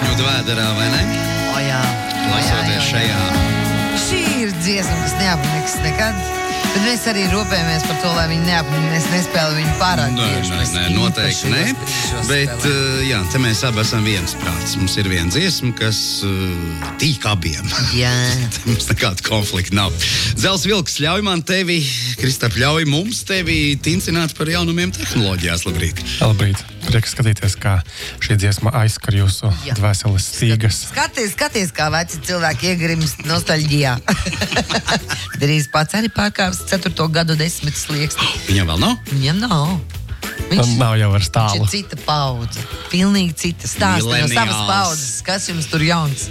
iekšņot vēderā, vai ne? O, jā. Klausoties šajā. Šī ir dziesma, kas neapniks nekad. Bet mēs arī rūpējamies par to, lai viņi neapniks. Mēs nespēlējam viņu pārāk Nē, bieži. nē, nē, īpaši noteikti nē. Bet uh, jā, te mēs abi esam viensprāts. Mums ir viena dziesma, kas uh, tīk abiem. Jā. Mums nekāda konflikta nav. Zels vilks, ļauj man tevi, Kristap, ļauj mums tevi tincināt par jaunumiem tehnoloģijās. Labrīt! Labrīt! Prieks skatīties, kā šī dziesma aizskar jūsu Jā. dvēseles stīgas. Skaties, skaties, kā veci cilvēki iegrimst nostalģijā. Drīz pats arī pārkāps 4. gadu desmit slieksni. Viņam vēl nav? Viņam nav. Viņš, Nav jau ar viņš stālu. ir cita paudze. Pilnīgi cita stāsta no savas paudzes. Kas jums tur jauns?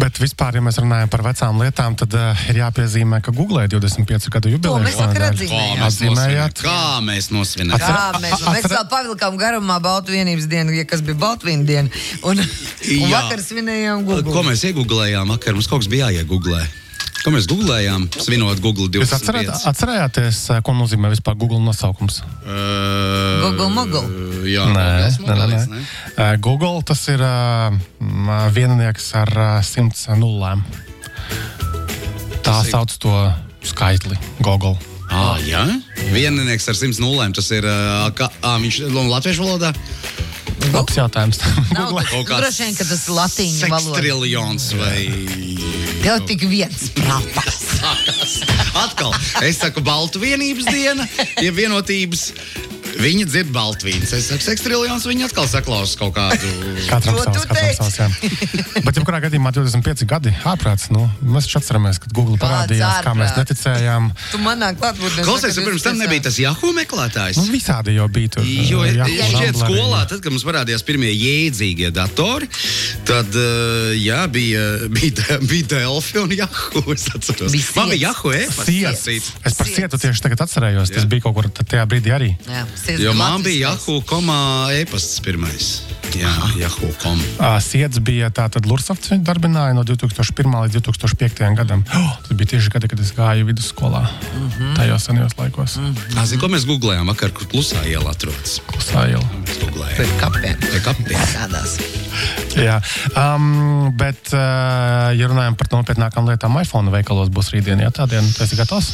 Bet vispār, ja mēs runājam par vecām lietām, tad uh, ir jāpiezīmē, ka Google 25 gadu jubileja. mēs. Kā mēs Atzīmējāt? nosvinējām? Kā mēs nosvinējām? Kā mēs, mēs atcer- vēl pavilkām garumā Baltu vienības dienu, ja kas bija Baltvīna diena. Un, un vakar svinējām Google. Ko mēs iegūlējām? Vakar mums kaut kas bija jāiegūlē. Ko mēs googlējām, svinot Google Jūs 25? atcerāt, atcerējāties, uh, ko nozīmē vispār Google nosaukums? Uh, Google Mogul. Jā, Nē, nē, nē, mogulis, nē. Uh, Google tas ir uh, m, viennieks ar uh, simts nullēm. Tā Tas ir- sauc to skaitli Google. Ah, jā, vieninieks ar simts nulēm. Tas ir uh, kā, ah, viņš ir latviešu valodā. Labs jautājums. Nav, Google. droši vien, ka tas ir latīņu valoda. Sekstriljons vai. Tev tik viens prātās. Atkal, es saku, Baltu vienības diena, ja vienotības. Viņa dzird baltvīnas. Es saku, sekstriljons, viņa atkal saklaus kaut kādu. Katram savs, katram savs. jā. Bet, jebkurā gadījumā, 25 gadi ārprāts. Nu, mēs taču atceramies, kad Google parādījās, kā mēs neticējām. Tu manā klātbūtnē. Klausies, ja pirms tam nebija tas Yahoo meklētājs. Nu, visādi jau bija tur. Jo ja šķiet, Rambler, skolā, tad, kad mums parādījās pirmie jēdzīgie datori, tad uh, jā, bija, bija, bija Delphi un Yahoo. Es atceros, man bija. Yahoo sacīts. Es par sietu tieši tagad atcerējos. Tas bija kaut kur tajā brīdī arī. Jā, Jo man bija Yahoo komā e-pasts pirmais. Jā, Yahoo kom. Uh, Siets bija tātad Lursafts, viņa darbināja no 2001. līdz 2005. gadam. Oh, tas bija tieši gadi, kad es gāju vidusskolā. Mm -hmm. Tajos senajos laikos. Mm -hmm. Zini, ko mēs googlējām vakar, kur klusā iela atrodas? Klusā iela. Googlējām. Pēc kapiem. Pie kapiem. Tādās. Jā, um, bet, uh, ja runājam par nopietnākām lietām, iPhone veikalos būs rītdien, ja tā diena, tas ir gatavs.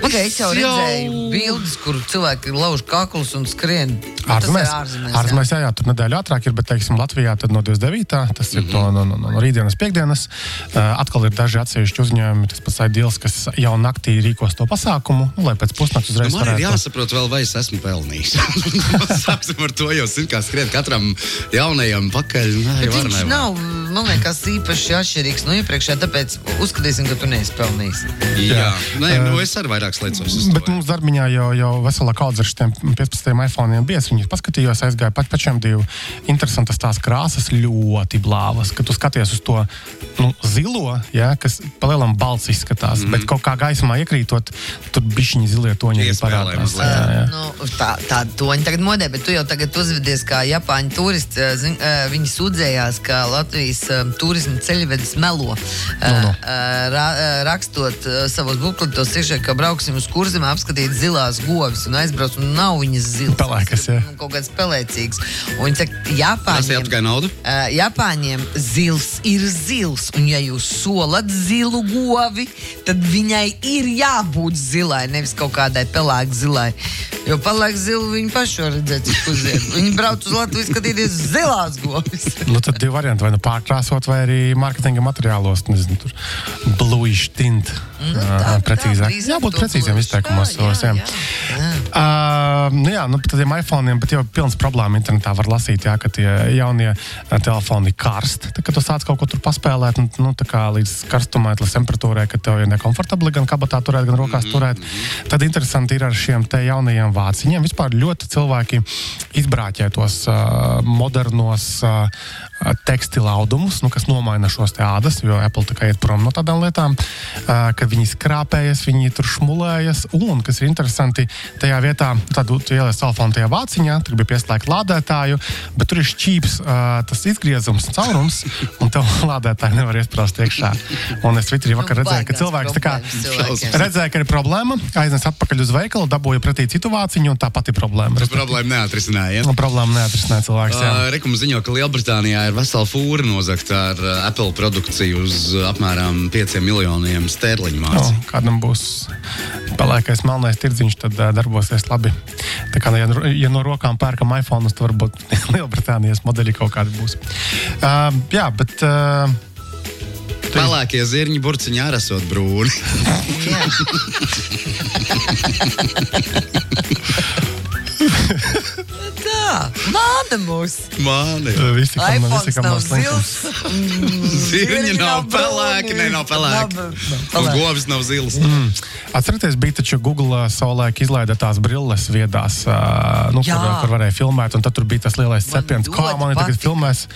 Okay, es jau Jau. redzēju bildes, kur cilvēki lauž kaklus un skrien. Nu, Ārzemēs, Tas ir ārzemēs. jā. ārzemēs jā, jā, tur nedēļa ātrāk ir, bet, teiksim, Latvijā no 29. tas ir to, no, no, no, no rītdienas piekdienas. Uh, atkal ir daži atsevišķi uzņēmumi, tas pats Aidils, kas jau naktī rīkos to pasākumu, nu, lai pēc pusnakts uzreiz Man ir varētu. jāsaprot, vēl, vai es esmu pelnījis. Sāksim ar to, zinu, kā skriet katram jaunajam pakaļ. Nē, Bet var, Viņš nav, man liekas, īpaši atšķirīgs no iepriekšējā, tāpēc uzskatīsim, ka tu neesi pelnījis. Jā, Nē, nu, es arī vairāk slēdzos. Bet to. mums darbā jau, jau vesela kaudze ar šiem 15 iPhone bijis. Viņus paskatījos, aizgāju pat pašiem divu. Interesantas tās krāsas, ļoti blāvas. Kad tu skaties uz to nu, zilo, ja, kas palielam balts izskatās, mm. bet kaut kā gaismā iekrītot, tur bišķiņi zilie toņi arī parādās. Jā, jā. Nu, tā tā toņa tagad modē, bet tu jau tagad uzvedies kā Japāņu turists. Zin, viņi sūdzējās, ka Latvijas turisma ceļvedis melo. eh, Nu, nu. eh, ra- Rakstot savos bukletos, iekšā, ka brauksim uz kurzem, apskatīt zilās govis un aizbrauc, un nav viņas zilas. Pelēkas, jā. Nu, Kaut kāds pelēcīgs. Un ir Japāņiem. Uh, Japāņiem zils ir zils, un ja jūs solat zilu govi, tad viņai ir jābūt zilai, nevis kaut kādai pelēkai zilai. Jo pelēka zila viņi paši var redzēt, uziet. Viņi brauc uz Latviju skatīties zilās govis. Nu, tad divi varianti. Vai nu pārkrāsot, vai arī mārketinga materiālos. Nezinu, tur bluish tint. Nu, tā, precīzāk. Jābūt to precīziem izteikumos. Jā, jā, jā. jā. Uh, nu jā, nu, tādiem iPhone, bet jau pilns problēma internetā var lasīt, jā, ka tie jaunie telefoni karst. Tad, kad tu sāc kaut ko tur paspēlēt, nu, nu, tā kā līdz karstumai, līdz temperatūrai, ka tev ir nekomfortabli gan kabatā turēt, gan rokās turēt. Tad interesanti ir ar šiem te jaunajiem vāciņiem. Vispār ļoti cilvēki izbrāķē tos uh, modernos uh, tekstila audumus, nu, kas nomaina šos ādas, jo Apple tā kā iet prom no tādām lietām, uh, ka viņi skrāpējas, viņi tur šmulējas, un, kas ir interesanti, tajā vietā, tad tu ieliec telefonu tajā vāciņā, tur bija pieslēgta lādētāju, bet tur ir šķīps uh, tas izgriezums, caurums, un tev lādētāji nevar iesprāst iekšā. Un es Twitterī vakar Nu, redzēju, ka cilvēks kā cilvēkiem. redzēja, ka ir problēma, aiznes atpakaļ uz veikalu, dabūja pretī citu vāciņu, un tā pati problēma. Respektīvi, Problēma neatrisināja. nu, problēma neatrisināt cilvēks. Uh, Rekuma ziņo, ka Lielbritānijā ir vesela fūra nozagta ar uh, Apple produkciju uz uh, apmēram 5 miljoniem sterliņu Nu, mācību. kādam būs pelēkais melnais tirdziņš, tad uh, darbosies labi. Tā kā, ja, no- ja no rokām pērkam iPhone, tad varbūt Lielbritānijas modeļi kaut kādi būs. Uh, jā, bet. Uh, Pelēkie zirņi burciņi arī esot brūni. Tā, māda mūs. Mani. Visi, kam, iPhone visi, kam nav nav zils. Zirņi nav pelēki, ne nav pelēki. Nav- nav Un pelēki. govis nav zils. Mm. Atcerieties, bija taču Google ā, savulaik izlaida tās brilles viedās, ā, nu, kur, kur varēja filmēt, un tad tur bija tas lielais cepiens, kā ļoti man tagad filmēs.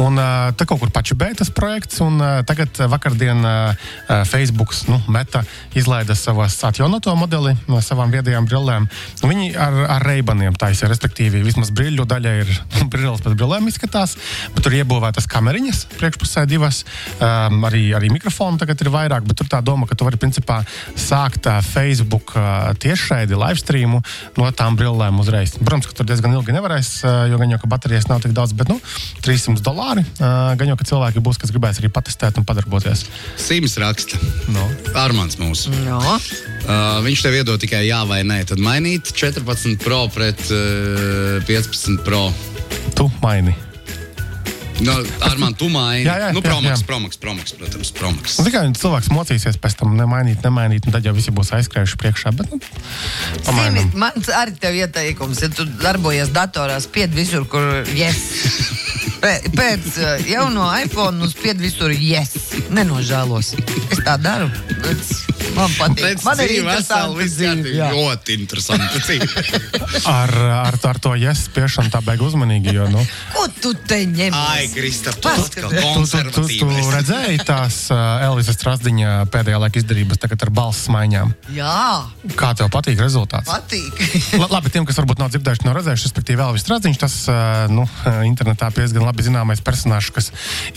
Un ā, tā kaut kur pačibēja tas projekts, un tagad vakardien ā, ā, Facebook, nu, Meta izlaida savas atjaunoto modeli no savām viedajām brillēm. Viņi ar, ar reibaniem taisa, respektīvi, vismaz brīļu daļa ir brilles pēc brillēm izskatās, tur iebūvētas kameriņas priekšpusē divas, um, arī, arī mikrofoni tagad ir vairāk, bet tur tā doma, ka tu vari principā sākt ā, Facebook ā, tiešraidi, live streamu no tām brillēm uzreiz. Protams, ka tur diezgan ilgi nevarēs, ā, jo gan jau, ka baterijas nav tik daudz, bet nu, 300 dolāri. ā, Gan jau, ka cilvēki būs, kas gribēs arī patestēt un padarboties. Sims raksta. No. Armāns mūsu. Jā. Uh, viņš tev iedod tikai jā vai nē. Tad mainīt 14 pro pret uh, 15 pro. Tu maini. No, ar mani tu maini. Jā, jā, nu, jā, promaks, jā. promaks, promaks, protams, promaks. Un tikai cilvēks mocīsies pēc tam, nemainīt, nemainīt, un tad jau visi būs aizskrējuši priekšā. Bet, nu. Simi, man arī tev ieteikums, ja tu darbojies datorā, spied visur, kur yes. Pē- Pēc uh, jauno iPhone uz spied visur yes. Nenožēlos. Es tā daru. Man patīk. Man ir interesanti dzīve. Ļoti interesanti. dzīve. Ar, ar, ar to jēdzienu tā beigas uzmanīgi. Jo, nu, Ko tu te ņem? Ai, Krista, tu atkal tu, tu, tu, tu redzēji tās uh, Elīzes Strasdiņa pēdējā laika izdarības tagad ar balss maiņām. Jā, Kā tev patīk rezultāts? patīk. La- Labi, tiem, kas varbūt nav dzirdējuši, nav redzējuši, respektīvi, Elvis Strasdiņš, tas uh, nu, internetā diezgan labi zināmais personāžs, kas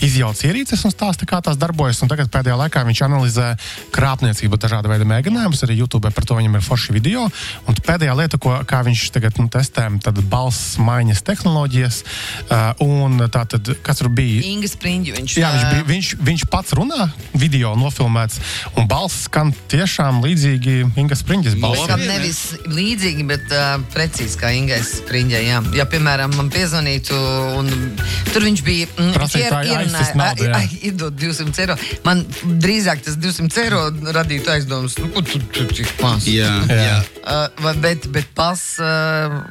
izjauc ierīces un stāsta, kā tās darbojas. Un tagad pēdējā laikā viņš analizē krāpniecību, dažādu veidu mēģinājumus, arī YouTube par to viņam ir forši video. Un pēdējā lieta, ko kā viņš tagad nu, testē, tad balss maiņas tehnoloģijas. Uh, un tā tad, kas tur bija? Inga Spriņģi, viņš, Jā, viņš, ā, bija, viņš, viņš pats runā, video nofilmēts, un balss skan tiešām līdzīgi Inga balsam. Laikam Labi, nevis līdzīgi, bet uh, precīzi kā Ingūns Spriņģē. Jā. Ja, piemēram, man piezvanītu, un tur viņš bija. mm, ier- aizsist naudu, Iedod 200 eiro. Man drīzāk tas 200 eiro radītu aizdomas, nu, ko tu tur tik maz. Jā, Jā. Uh, vai- bet, bet pas. Uh,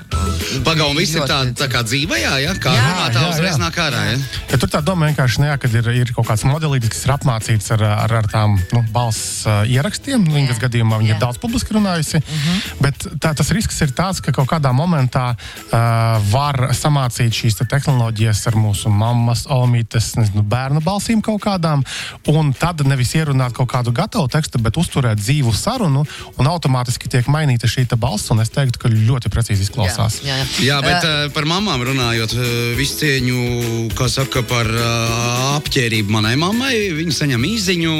Pagaidām, viss ir tā, tā kā dzīvē, jā, jā? kā runā, tā uzreiz nāk ārā. Jā. Ja tur tā doma vienkārši ne, kad ir, ir kaut kāds modelis, kas ir apmācīts ar, ar, ar tām nu, balss uh, ierakstiem. Viņas gadījumā viņa Jā. ir daudz publiski runājusi. Uh -huh. Bet tā, tas risks ir tāds, ka kaut kādā momentā uh, var samācīt šīs te tehnoloģijas ar mūsu mammas, omītes, nezinu, bērnu balsīm kaut kādām. Un tad nevis ierunāt kaut kādu gatavu tekstu, bet uzturēt dzīvu sarunu, un automātiski tiek mainīta šī balss. Un es teiktu, ka ļoti precīzi izklausās. jā, jā. Jā, bet Uh, par mamām runājot, uh, visu cieņu, kā saka, par uh, apģērību manai mammai. Viņa saņem īziņu,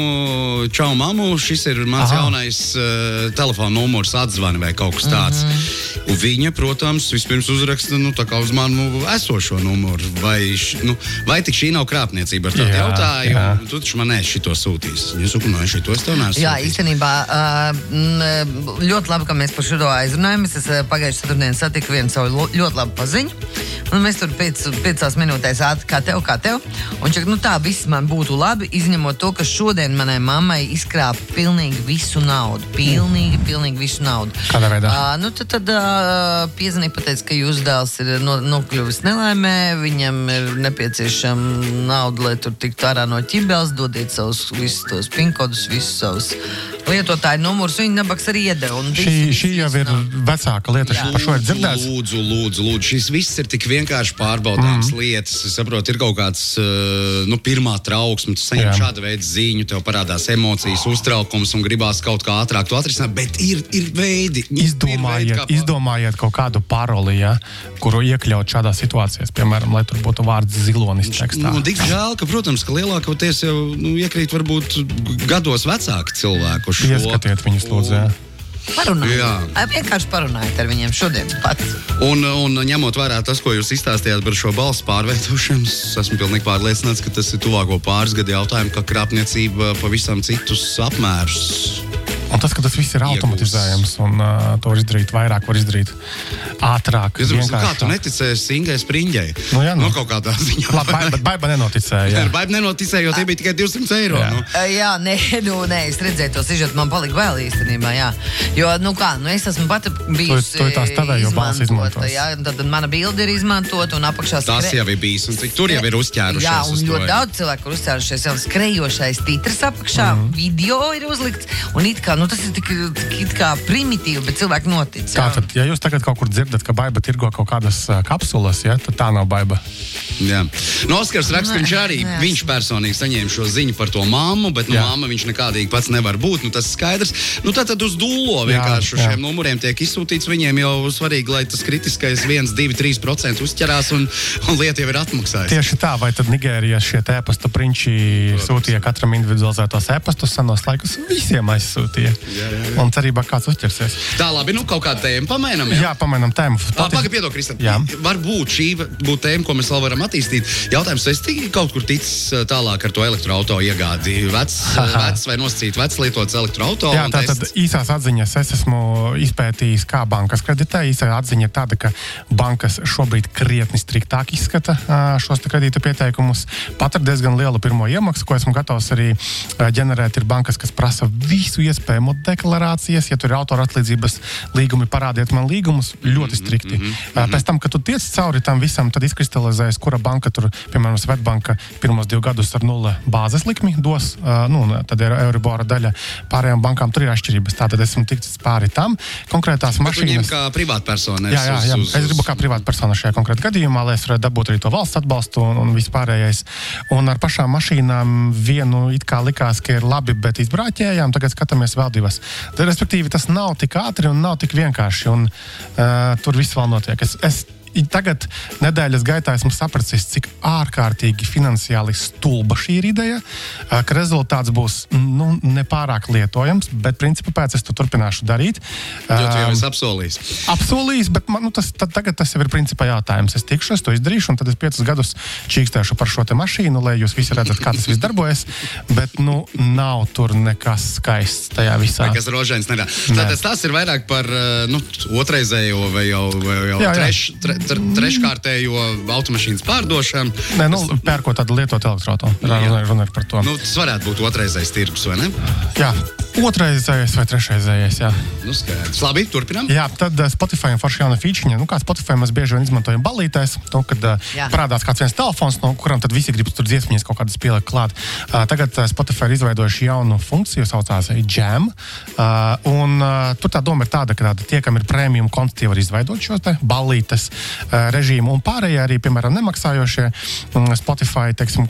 čau, mamu, šis ir mans Aha. Aha. jaunais uh, telefona numurs, atzvani vai kaut kas tāds. Mm -hmm. Un viņa, protams, vispirms uzraksta nu, uz manu esošo numuru. Vai, š, nu, vai tik šī nav krāpniecība? Ar tādu Jā, jautājumu, jā. tu taču man esi šito sūtījis. Es saku, no šito es tev neesmu. Jā, īstenībā ļoti labi, ka mēs par šo aizrunājamies. Es pagājušajā ceturtdienā satiku vienu savu ļoti labu paziņu. Un mēs tur piec, piecās minūtēs ātri kā tev, kā tev. Un čak, nu, tā viss man būtu labi, izņemot to, ka šodien manai mammai izkrāpa pilnīgi visu naudu. Pilnīgi, pilnīgi visu naudu. Kādā veidā? Uh, nu, tad tad uh, piezvanīja, pateica, ka jūsu dēls ir no, nokļuvis nelaimē, viņam ir nepieciešama nauda, lai tur tiktu ārā no ķibeles, dodiet savus visus tos pinkodus, visus savus lietotāju numurus. Viņa nabaks arī iedeva. Šī, šī jau ir nav. vecāka lieta. Jā. Par šo ir dzirdēts. Lūdzu, lūdzu, lūdzu. Šis viss ir tik vienkārši pārbaudāms mm. lietas. Es saprotu, ir kaut kāds uh, nu, pirmā trauksme, tu saņem šādu veidu ziņu, tev parādās emocijas, uztraukums un gribās kaut kā ātrāk to atrisināt. Bet ir, ir veidi, nu, ir Izdomājiet, veidi, kā- izdomājiet kaut kādu paroli, ja, kuru iekļaut šādā situācijā. Piemēram, lai tur būtu vārds zilonis tekstā. Nu, tik žēl, ka, protams, ka lielākoties jau nu, iekrīt varbūt gados vecāki cilvēki. Šo. Pieskatiet viņus, lūdzu. jā. Parunājiet. Vienkārši parunājiet ar viņiem šodien pat. Un, un ņemot vērā tas, ko jūs izstāstījāt par šo balsu pārveidošanu, es esmu pilnīgi pārliecināts, ka tas ir tuvāko pāris gadu jautājumu, ka krāpniecība pavisam citus apmērus. Un tas, ka tas viss ir automatizējams un uh, to var izdarīt vairāk, var izdarīt ātrāk. Es domāju, kā tu vienkāršāk. neticēji Singai Springai? Nu jā, nu. nu, kaut kādā ziņā. Labi, bai- bet baiba nenoticēja. jā. Ar baigi nenoticēju, jo tie bija tikai 200 eiro. Jā. Nu. Jā, nē, nu, nē, es redzēju to sižetu, man palika vēl īstenībā. Jā. Jo, nu kā, nu, es esmu pati bijusi. tu tās tavējo balsi izmantota. Jā, un tad mana bilde ir izmantota un apakšā Tas skre- jau ir bijis, un cik tur jau ir uzķērušies. Jā, un to, ļoti daudz cilvēku ir uzcēlušies. Jau skrejošais titrs apakšā, mm -hmm. video ir uzlikts. Un it kā, nu, tas ir tik, tik kā primitīvi, bet cilvēki notic. jā. Tātad, ja jūs tagad kaut kur dzirdat, ka baiba tirgo kaut kādas kapsulas, ja, tad tā nav baiba. Jā. Nu, Oskars raksta, Nē, viņš arī nē, viņš personīgi saņēma šo ziņu par to māmu, bet nu, Jā. māma viņš nekādīgi pats nevar būt. Nu, tas ir skaidrs. Nu, tad, tad uz dūlo vienkārši uz jā. šiem numuriem tiek izsūtīts. Viņiem jau svarīgi, lai tas kritiskais 1, 2, 3% uzķerās un, un lieta jau ir atmaksājusi. Tieši tā, vai tad Nigērijas šie ēpastu prinči sūtīja katram individualizētos ēpastus, senos laikus visiem aizsūtīja. Jā, jā, jā. Un cerībā kāds uzķersies. Tā, labi, nu kaut kāda tēma pamēram. Jā, pamainām tēmu. Pagaid, piedod, Kristap. Jā. Varbūt šī būtu tēma, ko mēs vēl varam attīstīt. Jautājums, es tik kaut kur ticis uh, tālāk ar to elektroautorātu iegādi? Vecs, vecs vai nosacīts, vecs lietots elektroautorāts? Jā, tā tad īsās atziņas es esmu izpētījis, kā bankas kreditē. Īsā atziņa ir tāda, ka bankas šobrīd krietni striktāk izskata šos te kredīta pieteikumus. Pat ar diezgan lielu pirmo iemaksu, ko esmu gatavs arī ģenerēt, ir bankas, kas prasa visu iespējamo deklarācijas. Ja tur ir autora atlīdzības līgumi, parādiet man līgumus ļoti strikti. Ā, Pēc tam, kad tu tiec cauri tam visam, tad izkristalizējas, kura banka tur, piemēram, Svetbanka pirmos divus gadus ar nulle bāzes likmi dos. Nu, tad ir Euribora daļa. Pārējām bankām tur ir atšķirības. Tātad esmu ticis pāri tam. Konkrētās mašīnas. kā privātpersonai. Jā, jā, jā. Es gribu kā privātpersona šajā konkrētajā gadījumā, lai es varētu dabūt arī to valsts atbalstu un, un vispārējais. Un ar pašām mašīnām vienu it kā likās, ka ir labi, bet izbrāķējām, tagad skatāmies vēl divas. Respektīvi, tas nav tik ātri un nav tik vienkārši. Un, uh, tur viss vēl notiek. Es, es, Tagad, nedēļas gaitā, esmu sapratis, cik ārkārtīgi finansiāli stulba šī ir ideja, ka rezultāts būs nu, nepārāk lietojams, bet principā pēc es to turpināšu darīt. Jo tu jau esi apsolījis. apsolījis, bet man, nu, tas, tad, tagad tas jau ir principā jautājums. Es tikšu, es to izdarīšu, un tad es piecus gadus čīkstēšu par šo mašīnu, lai jūs visi redzat, kā tas viss darbojas. Bet nu, nav tur nekas skaists tajā visā. Kas rožains nerā. Tātad tas ir vairāk par nu, otrreizējo vai jau, vai jau Jā, jā. treš, tre, tre, treškārtējo automašīnas pārdošanu. Nē, nu, pērkot tādu lietotu elektroautorātu. Runa, ir par to. Nu, tas varētu būt otrreizējs tirgus, vai ne? Jā, otrreizējais vai trešreizējais. Jā. Nu, skaidrs. Labi, turpinām. Jā, tad uh, Spotify ir forša jauna feature. Nu, kā Spotify mēs bieži vien izmantojam balītēs, nu, kad uh, Jā. parādās kāds viens telefons, no kuram tad visi grib tur dziesmiņas kaut kādas pielikt klāt. Uh, tagad Spotify ir izveidojuši jaunu funkciju, saucās Jam. Uh, un, uh, tur tā doma ir tāda, ka tāda, tie, kam ir prēmijuma konti, tie var izveidot šos te balītes režīmu. Un pārējie arī, piemēram, nemaksājošie um, Spotify teiksim,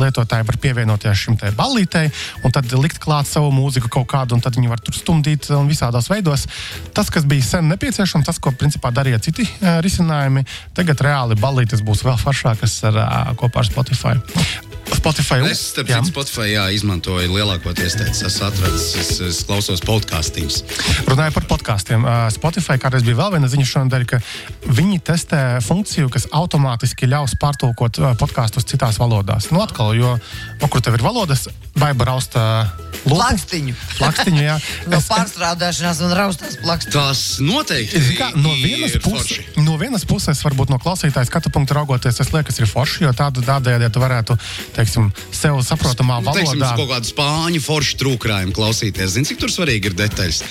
lietotāji var pievienoties šim te balītei un tad likt klāt savu mūziku kaut kādu, un tad viņi var tur stumdīt un visādos veidos. Tas, kas bija sen nepieciešams, tas, ko principā darīja citi uh, risinājumi, tagad reāli balītes būs vēl foršākas ar, uh, kopā ar Spotify. Spotify Es, starp citu, Spotify jā, izmantoju lielākoties tādas. Es atradu, es, es klausos podkāstīņus. Runāju par podkāstiem. Spotify kādreiz bija vēl viena ziņa šonadēļ, ka viņi testē funkciju, kas automātiski ļaus pārtulkot podkāstus citās valodās. Nu, atkal, jo, no kur tev ir valodas, vai rausta lūpu. Plakstiņu. Plakstiņu, jā. No Es- pārstrādāšanās un raustās plakstiņu. Tas noteikti Zini Kā, no, vienas ir puses, no vienas puses, varbūt no klausītāja skatu punkta raugoties, tas liekas, ir forši, jo tādu tādējādi tu varētu, teiksim, sev saprotamā Nu, teiksim, valodā. uz kaut kādu spāņu foršu trūkrājumu klausīties. Zini, cik tur svarīgi ir detaļas?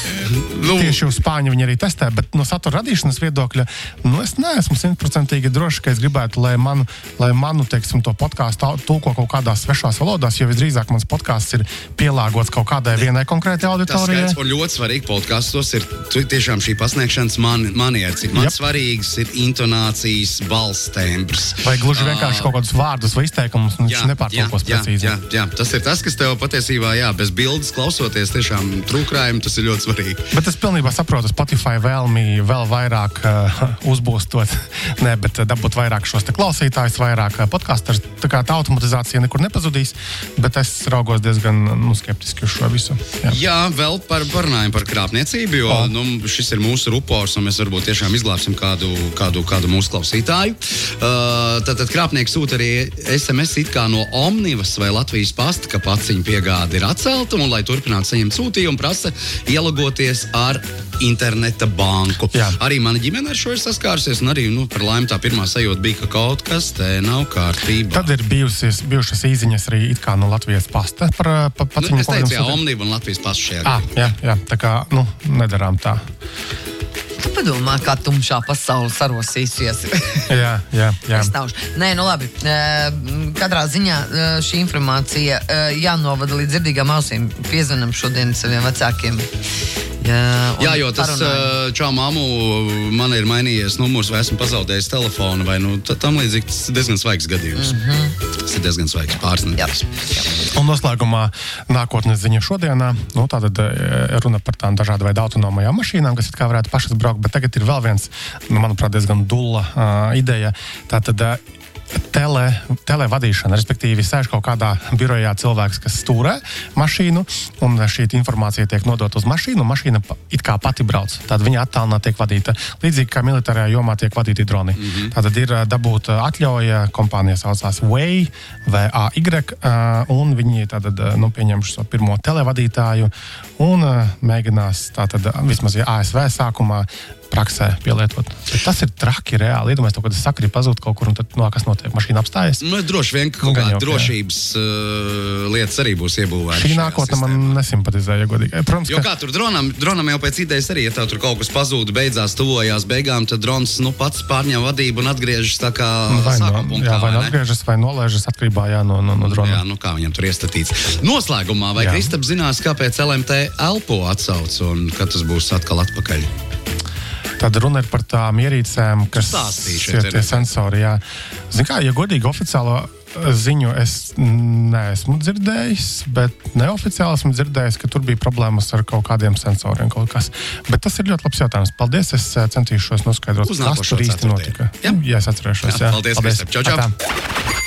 nu, Tieši uz spāņu viņi arī testē, bet no satura radīšanas viedokļa, nu, es neesmu simtprocentīgi drošs, ka es gribētu, lai manu, lai manu teiksim, to podkāstu tulko kaut kādās svešās valodās, jo visdrīzāk mans podkāsts ir pielāgots kaut kādai vienai konkrētai Tas auditorijai. un ļoti svarīgi podkāstos ir tiešām šī pasniegšanas man, maniera, cik man svarīgs ir intonācijas, balss tembrs. Vai gluži vienkārši kaut kādus vārdus vai izteikumus un viņš nepārtulkos precīzi. jā, jā, tas ir tas, kas tev patiesībā, jā, bez bildes klausoties, tiešām trūkrājumi, tas ir ļoti svarīgi. Bet es pilnībā saprotu, Spotify vēlmi vēl vairāk uh, uzbūstot, ne, bet dabūt vairāk šos klausītājus, vairāk uh, podkāstus. Tā kā tā automatizācija nekur nepazudīs, bet es raugos diezgan nu, skeptiski uz šo visu. Jā. Jā, vēl par, parunājam par krāpniecību, jo O. nu, šis ir mūsu rupors, un mēs varbūt tiešām izglābsim kādu, kādu, kādu mūsu klausītāju. Uh, tad, tad krāpnieks sūta arī SMS it kā no Omnivas vai Latvijas pasta, ka paciņu piegāde ir atcelta, un, lai turpinātu saņemt sūtījumu, prasa ielogoties ar interneta banku. Jā. Arī mana ģimene ar šo ir saskārusies, un arī nu, par laimi tā pirmā sajūta bija, ka kaut kas te nav kārtībā. Tad ir bijusies, bijušas īsiņas arī no Latvijas pasta par uh, pa, nu, paciņu es teicu, jā. Omniva un Latvijas pasta šajā Ah, jā, jā, tā kā nu, nedarām tā. Tu padomā, kā tumšā pasaule sarosīsies. Jā, jā, jā. Es nav. Nē, nu labi. Katrā ziņā šī informācija jānovada līdz dzirdīgām ausīm. Piezvanam šodien saviem vecākiem. Jā, Jā, jo tas parunājam. uh, čau māmu, man ir mainījies numurs, vai esmu pazaudējis telefonu, vai nu, ta- tam līdzīgi tas ir diezgan svaigs gadījums. Mm -hmm. Tas ir diezgan svaigs jā. Un noslēgumā nākotnes ziņa šodienā. Nu, tātad runa par tādām dažādu veidu autonomajām mašīnām, kas it kā varētu pašas braukt, bet tagad ir vēl viens, nu, manuprāt, diezgan dulla uh, ideja. Tātad, uh, Tele, televadīšana, respektīvi, sēž kaut kādā birojā cilvēks, kas stūrē mašīnu, un šī informācija tiek nodota uz mašīnu, un mašīna it kā pati brauc. Tad viņa attālināti tiek vadīta. Līdzīgi kā militārajā jomā tiek vadīti droni. Mm -hmm. Tātad ir dabūta atļauja, kompānija saucās Way, VAY, un viņi tātad nu, pieņem šo pirmo televadītāju un mēģinās tātad vismaz ja ASV sākumā praksē pielietot. Bet tas ir traki reāli. Iedomājieties, ka tas sakri pazūd kaut kur, un tad no, kas notiek? Mašīna apstājas. Nu, droši vien, ka Nu, kaut kāda drošības uh, lietas arī būs iebūvētas. Šī nākotne man sistēmā. nesimpatizē, ja godīgi. Protams, Jo kā tur dronam, dronam jau pēc idejas arī, ja tev tur kaut kas pazūd, beidzās, tuvojās beigām, tad drons nu, pats pārņem vadību un atgriežas tā kā vai, sākuma no, punktā. jā, vai nu vai atgriežas, vai nolaižas atkarībā jā, no, no, no drona. Jā, nu kā viņam tur iestatīts. Noslēgumā, vai. Kristaps zinās, kāpēc LMT elpo atsauc un kad tas būs atkal atpakaļ? Tad runa ir par tām ierīcēm, kas ir tie sensori. Jā. Zin kā, ja godīgi oficiālo eh, ziņu es neesmu dzirdējis, bet neoficiāli esmu dzirdējis, ka tur bija problēmas ar kaut kādiem sensoriem. Kaut kas. bet tas ir ļoti labs jautājums. Paldies! Es eh, centīšos noskaidrot, kas tur īsti notika. Jā. jā es atcerēšos. Jā, paldies, Kristap. Čau, čau.